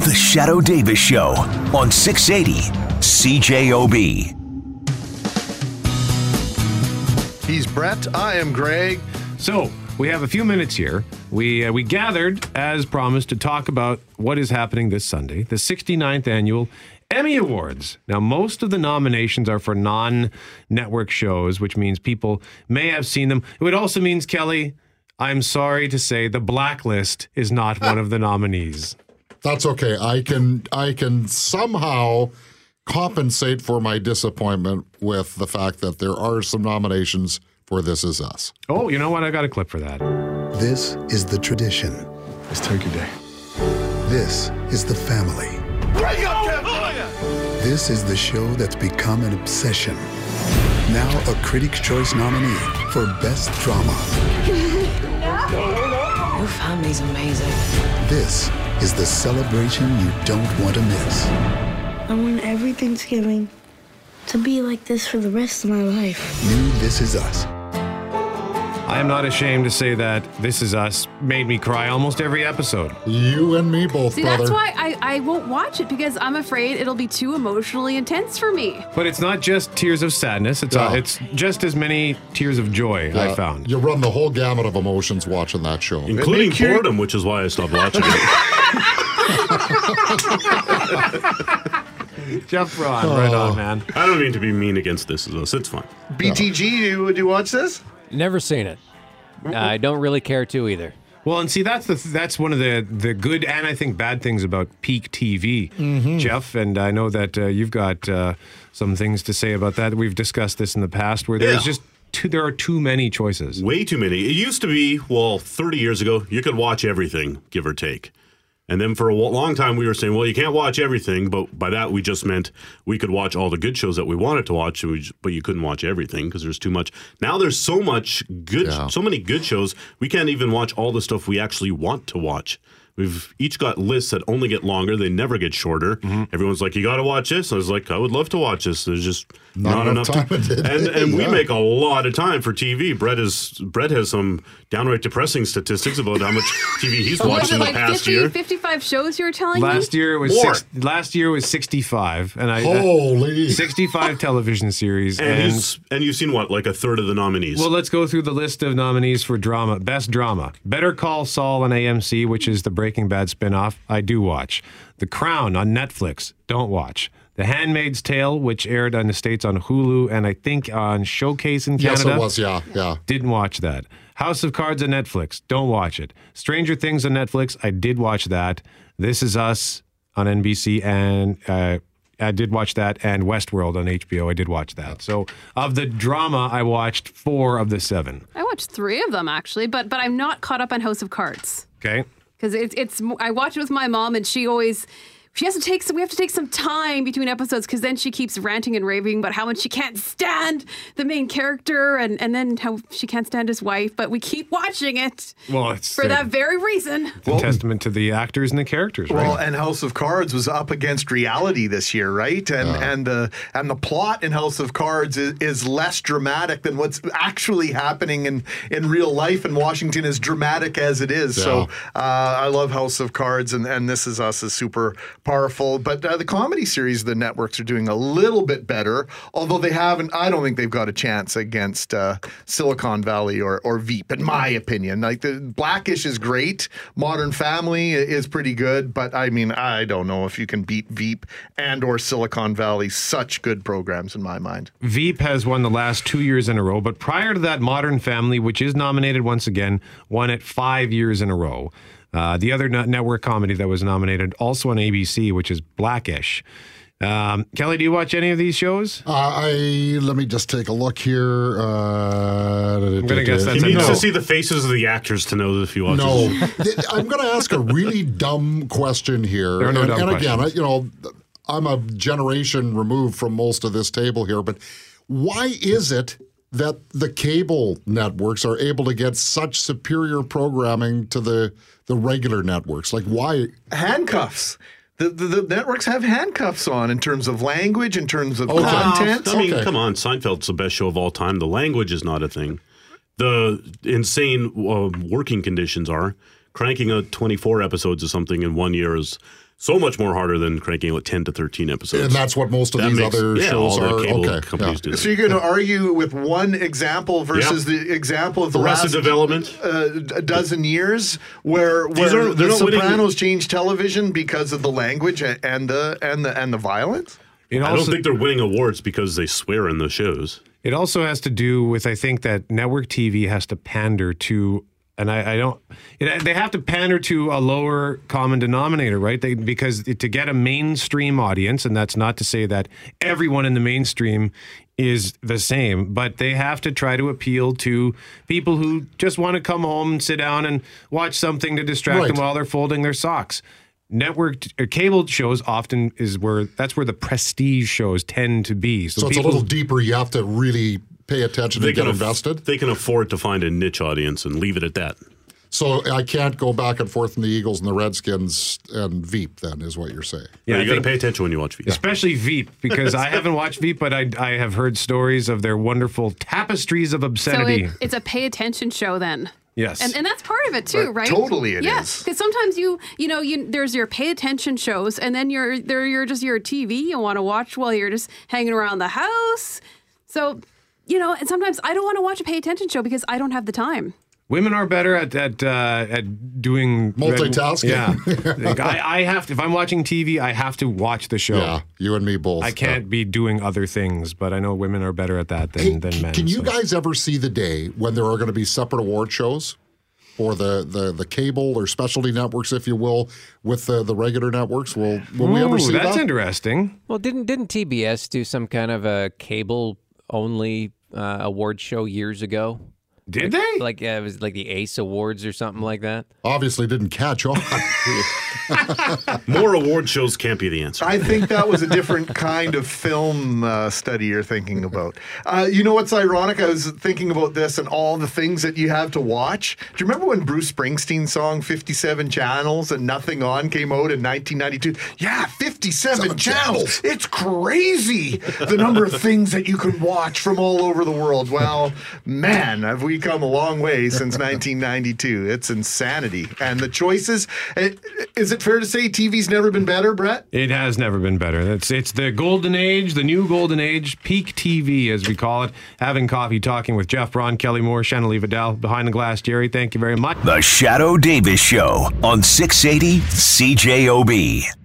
The Shadoe Davis Show on 680 CJOB. He's Brett. I am Greg. So we have a few minutes here. We uh, we gathered as promised to talk about what is happening this Sunday, the 69th annual Emmy Awards. Now, most of the nominations are for non-network shows, which means people may have seen them. It also means Kelly. I'm sorry to say the Blacklist is not one of the nominees. That's okay. I can I can somehow compensate for my disappointment with the fact that there are some nominations for This Is Us. Oh, you know what? I got a clip for that. This is the tradition. It's Turkey Day. This is the family. Bring up oh, This is the show that's become an obsession. Now a Critics' Choice nominee for Best Drama. Your family's amazing. This is the celebration you don't want to miss. I want every Thanksgiving to be like this for the rest of my life. New This Is Us. I am not ashamed to say that This Is Us made me cry almost every episode. You and me both, See, brother. that's why I, I won't watch it because I'm afraid it'll be too emotionally intense for me. But it's not just tears of sadness. It's Yeah. uh, it's just as many tears of joy. I Yeah, found. you run the whole gamut of emotions watching that show. including make your- boredom, which is why I stopped watching it. Jeff Braun, right on, man. I don't mean to be mean against this. It's it's fine. BTG, you, would you watch this? Never seen it. I don't really care to either. Well, and see, that's the that's one of the the good and I think bad things about peak TV, Jeff. And I know that uh, you've got uh, some things to say about that. We've discussed this in the past, where there's Yeah. just too, there are too many choices. Way too many. It used to be, well, 30 years ago, you could watch everything, give or take. And then for a long time, we were saying, well, you can't watch everything. But by that, we just meant we could watch all the good shows that we wanted to watch, but you couldn't watch everything because there's too much. Now there's so much good, Yeah. so many good shows, we can't even watch all the stuff we actually want to watch. We've each got lists that only get longer; they never get shorter. Mm-hmm. Everyone's like, "You got to watch this." I was like, "I would love to watch this." There's just Not not, enough enough time time, in it. and and we make a lot of time for TV. Brett is Brett has some downright depressing statistics about how much TV he's watched in the like past 50, year. 55 shows you were telling Last me? year was More. six, last year was sixty five, and I Holy. 65 television series. And, And, and you've seen what, like a third of the nominees. well, let's go through the list of nominees for drama. Best drama: Better Call Saul on AMC, which is the Breaking Bad spinoff. I do watch. The Crown on Netflix. Don't watch. The Handmaid's Tale, which aired on the states on Hulu and I think on Showcase in Canada. yes, Canada. it was. Yeah, yeah. Didn't watch that. House of Cards on Netflix. Don't watch it. Stranger Things on Netflix. I did watch that. This Is Us on NBC, and uh, I did watch that. And Westworld on HBO. I did watch that. So of the drama, I watched four of the seven. I watched three of them actually, but but I'm not caught up on House of Cards Okay. Because it's it's. I watch it with my mom, and she always. She has to take some. We have to take some time between episodes because then she keeps ranting and raving about how much she can't stand the main character, and and then how she can't stand his wife. But we keep watching it Well, it's for the, that very reason. the testament to the actors and the characters, right? Well, and House of Cards was up against reality this year, right? And and the and the plot in House of Cards is, is less dramatic than what's actually happening in in real life in Washington, as dramatic as it is. So uh, I love House of Cards, and and This Is Us is super powerful. But uh, the comedy series, the networks are doing a little bit better, although they haven't. I don't think they've got a chance against uh, Silicon Valley or or Veep, in my opinion. Like the Blackish is great, Modern Family is pretty good, but I mean, I don't know if you can beat Veep and or Silicon Valley. Such good programs in my mind. Veep has won the last two years in a row, but prior to that, Modern Family, which is nominated once again, won it five years in a row. Uh, the other network comedy that was nominated, also on ABC, which is Blackish. Um, Kelly, do you watch any of these shows? Uh, I let me just take a look here. Uh, I'm gonna guess that's he a needs no. to see the faces of the actors to know if he watch. No, I'm going to ask a really dumb question here. There are no and, dumb and again, I, you know, I'm a generation removed from most of this table here, but why is it that the cable networks are able to get such superior programming to the the regular networks? Like, why? Handcuffs. The, the, the networks have handcuffs on in terms of language, in terms of Okay. content. I mean, Okay. come on, Seinfeld's the best show of all time. The language is not a thing. The insane uh, working conditions are cranking out 24 episodes of something in one year is so much more harder than cranking out 10 to 13 episodes. And that's what most of That these makes- other yeah, shows all the are. cable Okay, companies yeah. do. So you're going to argue with one example versus the example of the Arrested last Development? uh, a dozen years, where These where are- the not winning- Sopranos changed television because of the language and and the and the and the violence. It I also, don't think they're winning awards because they swear in the shows. It also has to do with I think that network TV has to pander to, and I, I don't. It, they have to pander to a lower common denominator, right? They, because to get a mainstream audience, and that's not to say that everyone in the mainstream is the same, but they have to try to appeal to people who just want to come home, and sit down, and watch something to distract them while they're folding their socks. Network or cable shows often is where that's where the prestige shows tend to be. So it's a little deeper. You have to really pay attention and get aff- invested. they can afford to find a niche audience and leave it at that. So I can't go back and forth in the Eagles and the Redskins and Veep. Then is what you're saying. Yeah, you got to pay attention when you watch Veep. especially Veep, because I haven't watched Veep, but I, I have heard stories of their wonderful tapestries of So obscenity. it, it's a pay attention show then. yes. And, and that's part of it too, Right. right? Totally it yeah. is. Because sometimes you, you know, you there's your pay attention shows, and then you're there. You're just your TV you want to watch while you're just hanging around the house. So, you know, and sometimes I don't want to watch a pay attention show because I don't have the time. Women are better at at uh, at doing Multitasking. Yeah, Like, I, I have to. If I'm watching TV, I have to watch the show. Yeah, you and me both. I can't be doing other things, but I know women are better at that than, Hey, than men. Can you so. guys ever see the day when there are going to be separate award shows for the, the, the cable or specialty networks, if you will, with the, the regular networks? Will will we ever see that's that? That's interesting. Well, didn't didn't TBS do some kind of a cable only uh, award show years ago? Did they? Like yeah, it was like the Ace Awards or something like that. Obviously, didn't catch on. More award shows can't be the answer. I think that was a different kind of film uh, study you're thinking about. Uh, you know what's ironic? I was thinking about this and all the things that you have to watch. Do you remember when Bruce Springsteen's song 57 Channels and Nothing On came out in 1992? Yeah, 57 Seven channels. channels. It's crazy the number of things that you can watch from all over the world. Well, man, have we come a long way since 1992. It's insanity. And the choices, eh, is it fair to say TV's never been better, Brett? It has never been better. It's it's the golden age, the new golden age, peak TV as we call it. Having coffee, talking with Jeff Braun, Kelly Moore, Shannon Vidal, behind the glass, Jerry. Thank you very much. The Shadoe Davis Show on 680 CJOB.